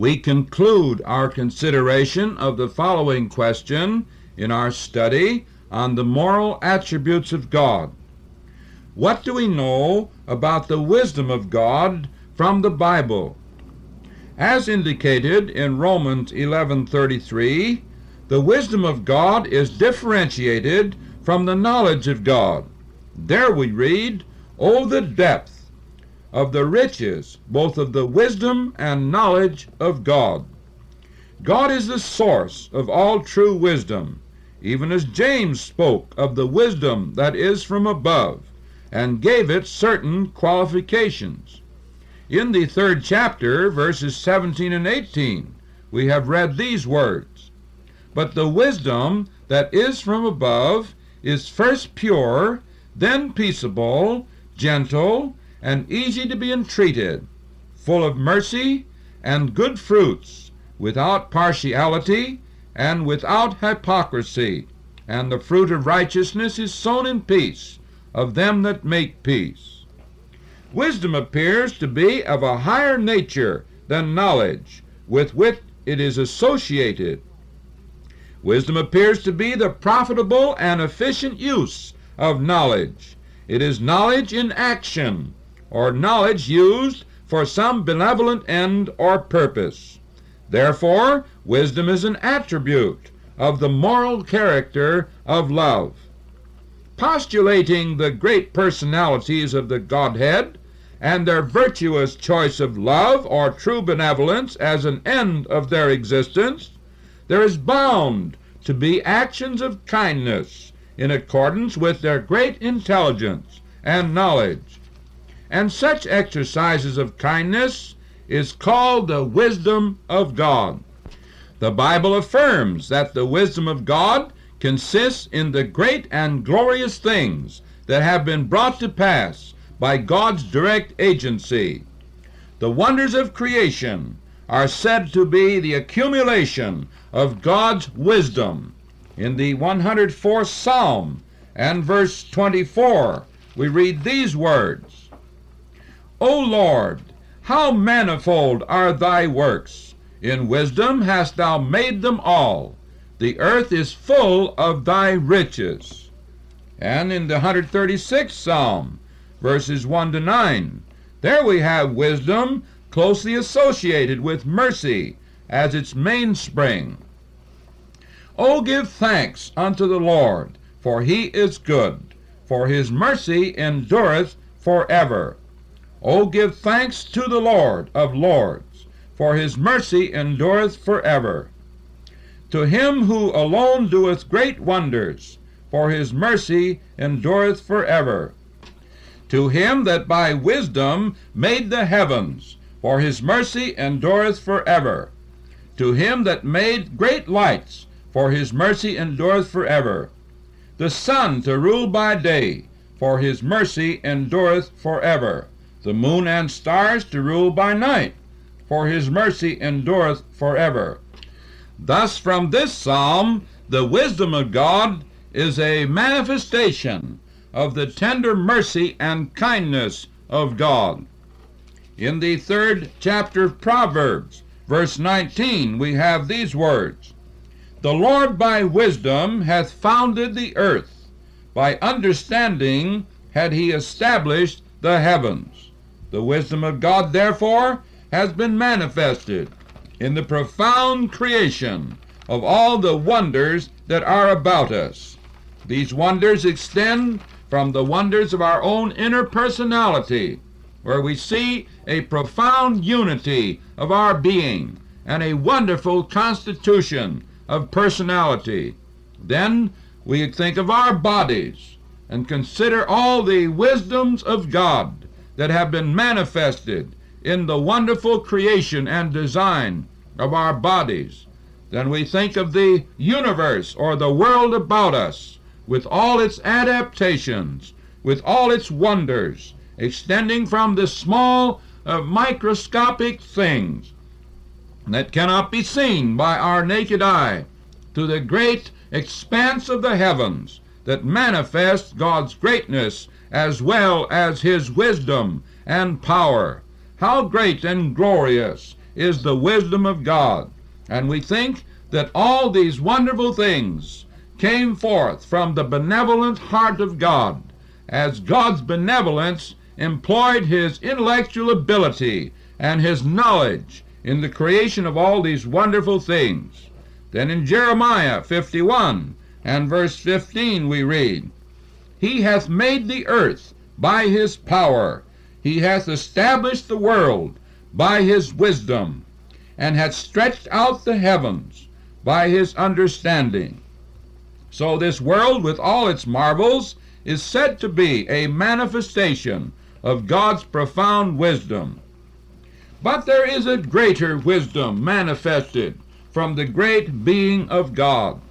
we conclude our consideration of the following question in our study on the moral attributes of God. What do we know about the wisdom of God from the Bible? As indicated in Romans 11:33, the wisdom of God is differentiated from the knowledge of God. There we read, "Oh the depth of the riches both of the wisdom and knowledge of God." God is the source of all true wisdom, even as James spoke of the wisdom that is from above and gave it certain qualifications. In the third chapter, verses 17 and 18, we have read these words But the wisdom that is from above is first pure, then peaceable, gentle, and easy to be entreated, full of mercy and good fruits, without partiality and without hypocrisy. And the fruit of righteousness is sown in peace of them that make peace. Wisdom appears to be of a higher nature than knowledge, with which it is associated. Wisdom appears to be the profitable and efficient use of knowledge. It is knowledge in action, or knowledge used for some benevolent end or purpose. Therefore, wisdom is an attribute of the moral character of love. Postulating the great personalities of the Godhead and their virtuous choice of love or true benevolence as an end of their existence, there is bound to be actions of kindness in accordance with their great intelligence and knowledge. And such exercises of kindness is called the wisdom of God. The Bible affirms that the wisdom of God consists in the great and glorious things that have been brought to pass by God's direct agency. The wonders of creation are said to be the accumulation of God's wisdom. In the 104th Psalm and verse 24, we read these words O Lord, how manifold are thy works! In wisdom hast thou made them all. The earth is full of thy riches. And in the 136th Psalm, verses 1 to 9, there we have wisdom closely associated with mercy as its mainspring. O give thanks unto the Lord, for he is good, for his mercy endureth forever. O give thanks to the Lord of lords, for his mercy endureth forever. To him who alone doeth great wonders, for his mercy endureth forever. To him that by wisdom made the heavens, for his mercy endureth forever. To him that made great lights, for his mercy endureth forever. The sun to rule by day, for his mercy endureth forever. The moon and stars to rule by night, for his mercy endureth forever. Thus, from this psalm, the wisdom of God is a manifestation of the tender mercy and kindness of God. In the third chapter of Proverbs, verse 19, we have these words The Lord by wisdom hath founded the earth, by understanding had he established the heavens. The wisdom of God, therefore, has been manifested in the profound creation of all the wonders that are about us. These wonders extend from the wonders of our own inner personality, where we see a profound unity of our being and a wonderful constitution of personality. Then we think of our bodies and consider all the wisdoms of God that have been manifested in the wonderful creation and design of our bodies. Then we think of the universe or the world about us with all its adaptations, with all its wonders, extending from the small uh, microscopic things that cannot be seen by our naked eye to the great expanse of the heavens that manifests God's greatness as well as his wisdom and power. How great and glorious is the wisdom of God. And we think that all these wonderful things came forth from the benevolent heart of God, as God's benevolence employed his intellectual ability and his knowledge in the creation of all these wonderful things. Then in Jeremiah 51 and verse 15 we read, He hath made the earth by his power, he hath established the world by his wisdom, and hath stretched out the heavens by his understanding. So this world with all its marvels is said to be a manifestation of God's profound wisdom. But there is a greater wisdom manifested from the great being of God.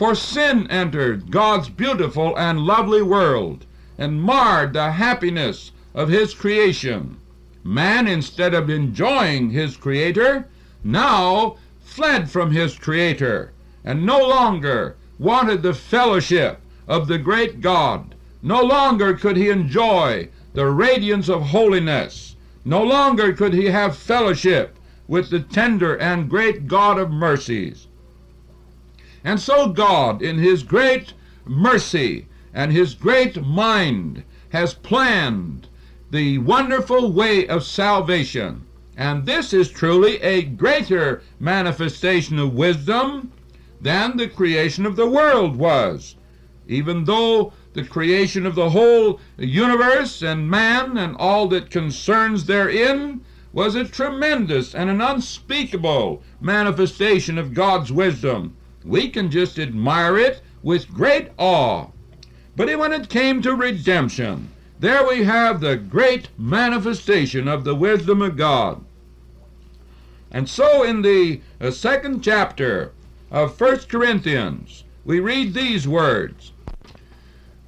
For sin entered God's beautiful and lovely world and marred the happiness of his creation. Man, instead of enjoying his Creator, now fled from his Creator and no longer wanted the fellowship of the great God. No longer could he enjoy the radiance of holiness. No longer could he have fellowship with the tender and great God of mercies. And so God, in his great mercy and his great mind, has planned the wonderful way of salvation. And this is truly a greater manifestation of wisdom than the creation of the world was. Even though the creation of the whole universe and man and all that concerns therein was a tremendous and an unspeakable manifestation of God's wisdom. We can just admire it with great awe. But when it came to redemption, there we have the great manifestation of the wisdom of God. And so in the uh, second chapter of First Corinthians, we read these words,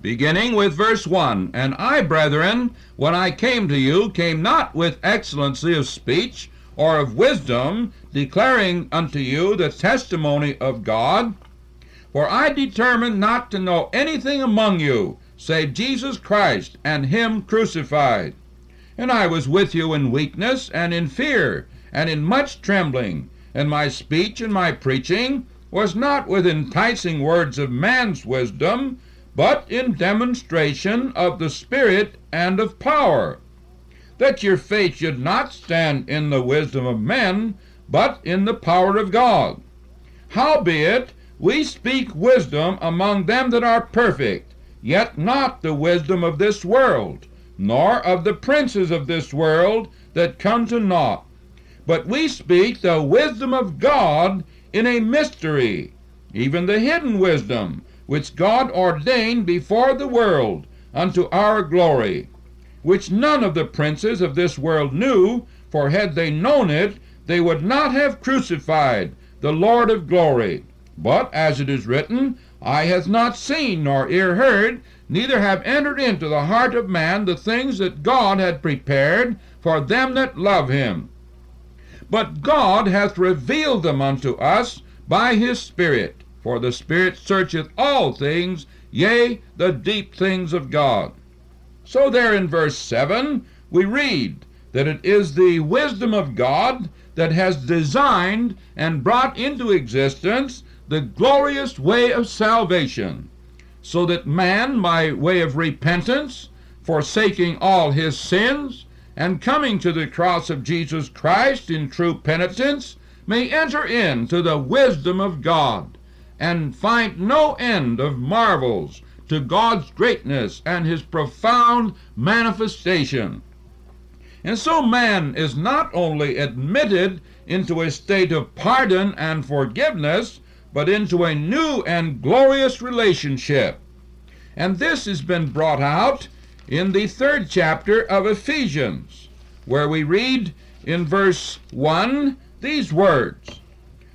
beginning with verse 1 And I, brethren, when I came to you, came not with excellency of speech or of wisdom, declaring unto you the testimony of God. For I determined not to know anything among you save Jesus Christ and Him crucified. And I was with you in weakness and in fear and in much trembling, and my speech and my preaching was not with enticing words of man's wisdom, but in demonstration of the Spirit and of power, that your faith should not stand in the wisdom of men, but in the power of God. Howbeit, we speak wisdom among them that are perfect, yet not the wisdom of this world, nor of the princes of this world that come to naught but we speak the wisdom of God in a mystery, even the hidden wisdom which God ordained before the world unto our glory, which none of the princes of this world knew, for had they known it, they would not have crucified the Lord of glory. But as it is written, Eye hath not seen, nor ear heard, neither have entered into the heart of man the things that God had prepared for them that love him. But God hath revealed them unto us by his Spirit. For the Spirit searcheth all things, yea, the deep things of God. So there in verse 7 we read that it is the wisdom of God that has designed and brought into existence the glorious way of salvation, so that man, by way of repentance, forsaking all his sins, and coming to the cross of Jesus Christ in true penitence, may enter into the wisdom of God and find no end of marvels to God's greatness and his profound manifestation. And so man is not only admitted into a state of pardon and forgiveness, but into a new and glorious relationship. And this has been brought out in the third chapter of Ephesians, where we read in verse 1 these words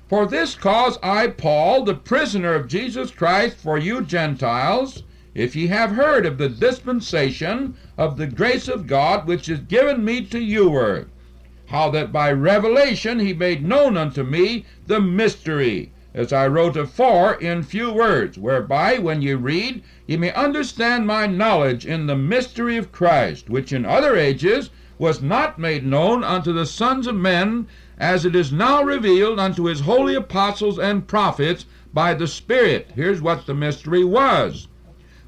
For this cause I, Paul, the prisoner of Jesus Christ for you Gentiles, if ye have heard of the dispensation of the grace of God which is given me to youward, how that by revelation he made known unto me the mystery as I wrote afore in few words, whereby, when ye read, ye may understand my knowledge in the mystery of Christ, which in other ages was not made known unto the sons of men, as it is now revealed unto his holy apostles and prophets by the Spirit. Here's what the mystery was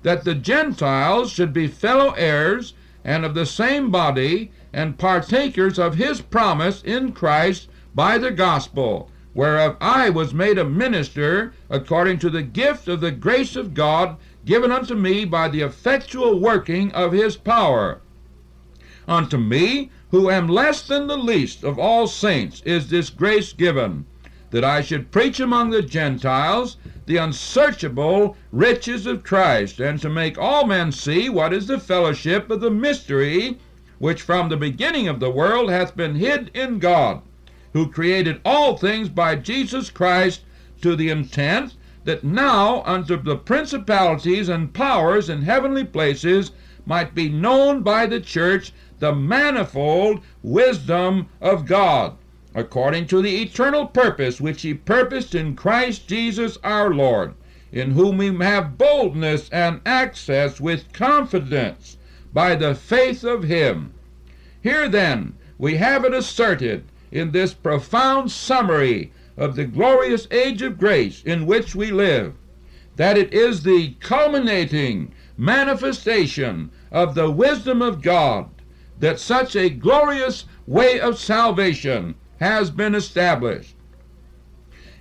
that the Gentiles should be fellow heirs and of the same body and partakers of his promise in Christ by the gospel, whereof I was made a minister according to the gift of the grace of God given unto me by the effectual working of his power. Unto me, who am less than the least of all saints, is this grace given, that I should preach among the Gentiles the unsearchable riches of Christ, and to make all men see what is the fellowship of the mystery which from the beginning of the world hath been hid in God, who created all things by Jesus Christ, to the intent that now unto the principalities and powers in heavenly places might be known by the church the manifold wisdom of God, according to the eternal purpose which he purposed in Christ Jesus our Lord, in whom we have boldness and access with confidence by the faith of him. Here then we have it asserted in this profound summary of the glorious age of grace in which we live, that it is the culminating manifestation of the wisdom of God that such a glorious way of salvation has been established.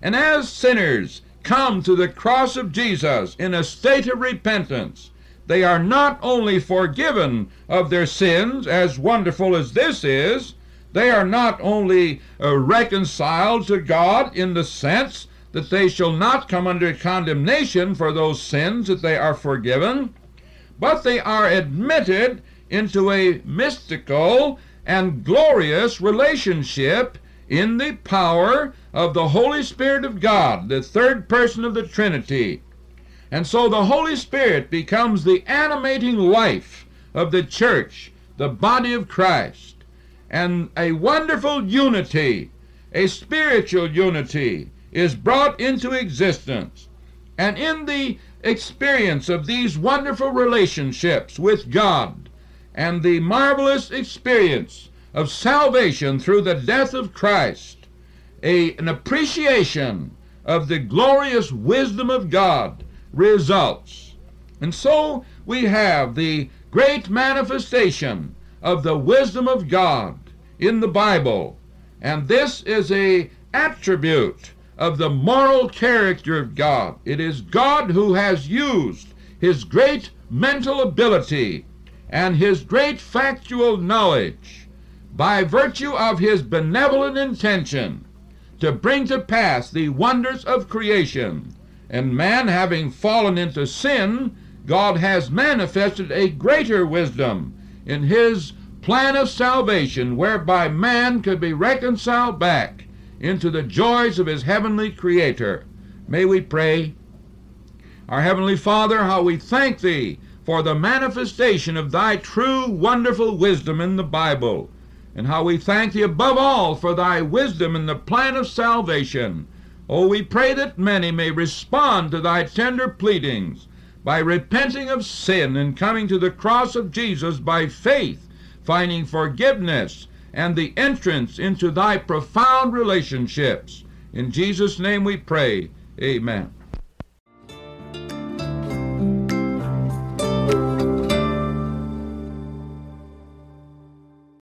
And as sinners come to the cross of Jesus in a state of repentance, they are not only forgiven of their sins, as wonderful as this is, they are not only uh, reconciled to God in the sense that they shall not come under condemnation for those sins that they are forgiven, but they are admitted into a mystical and glorious relationship in the power of the Holy Spirit of God, the third person of the Trinity. And so the Holy Spirit becomes the animating life of the church, the body of Christ, and a wonderful unity, a spiritual unity, is brought into existence. And in the experience of these wonderful relationships with God and the marvelous experience of salvation through the death of Christ, a, an appreciation of the glorious wisdom of God results. And so we have the great manifestation of the wisdom of God in the Bible. And this is a attribute of the moral character of God. It is God who has used his great mental ability and his great factual knowledge by virtue of his benevolent intention to bring to pass the wonders of creation. And man having fallen into sin, God has manifested a greater wisdom in his plan of salvation whereby man could be reconciled back into the joys of his heavenly Creator. May we pray. Our Heavenly Father, how we thank Thee for the manifestation of Thy true, wonderful wisdom in the Bible, and how we thank Thee above all for Thy wisdom in the plan of salvation. Oh, we pray that many may respond to Thy tender pleadings by repenting of sin and coming to the cross of Jesus by faith, finding forgiveness and the entrance into thy profound relationships. In Jesus' name we pray. Amen.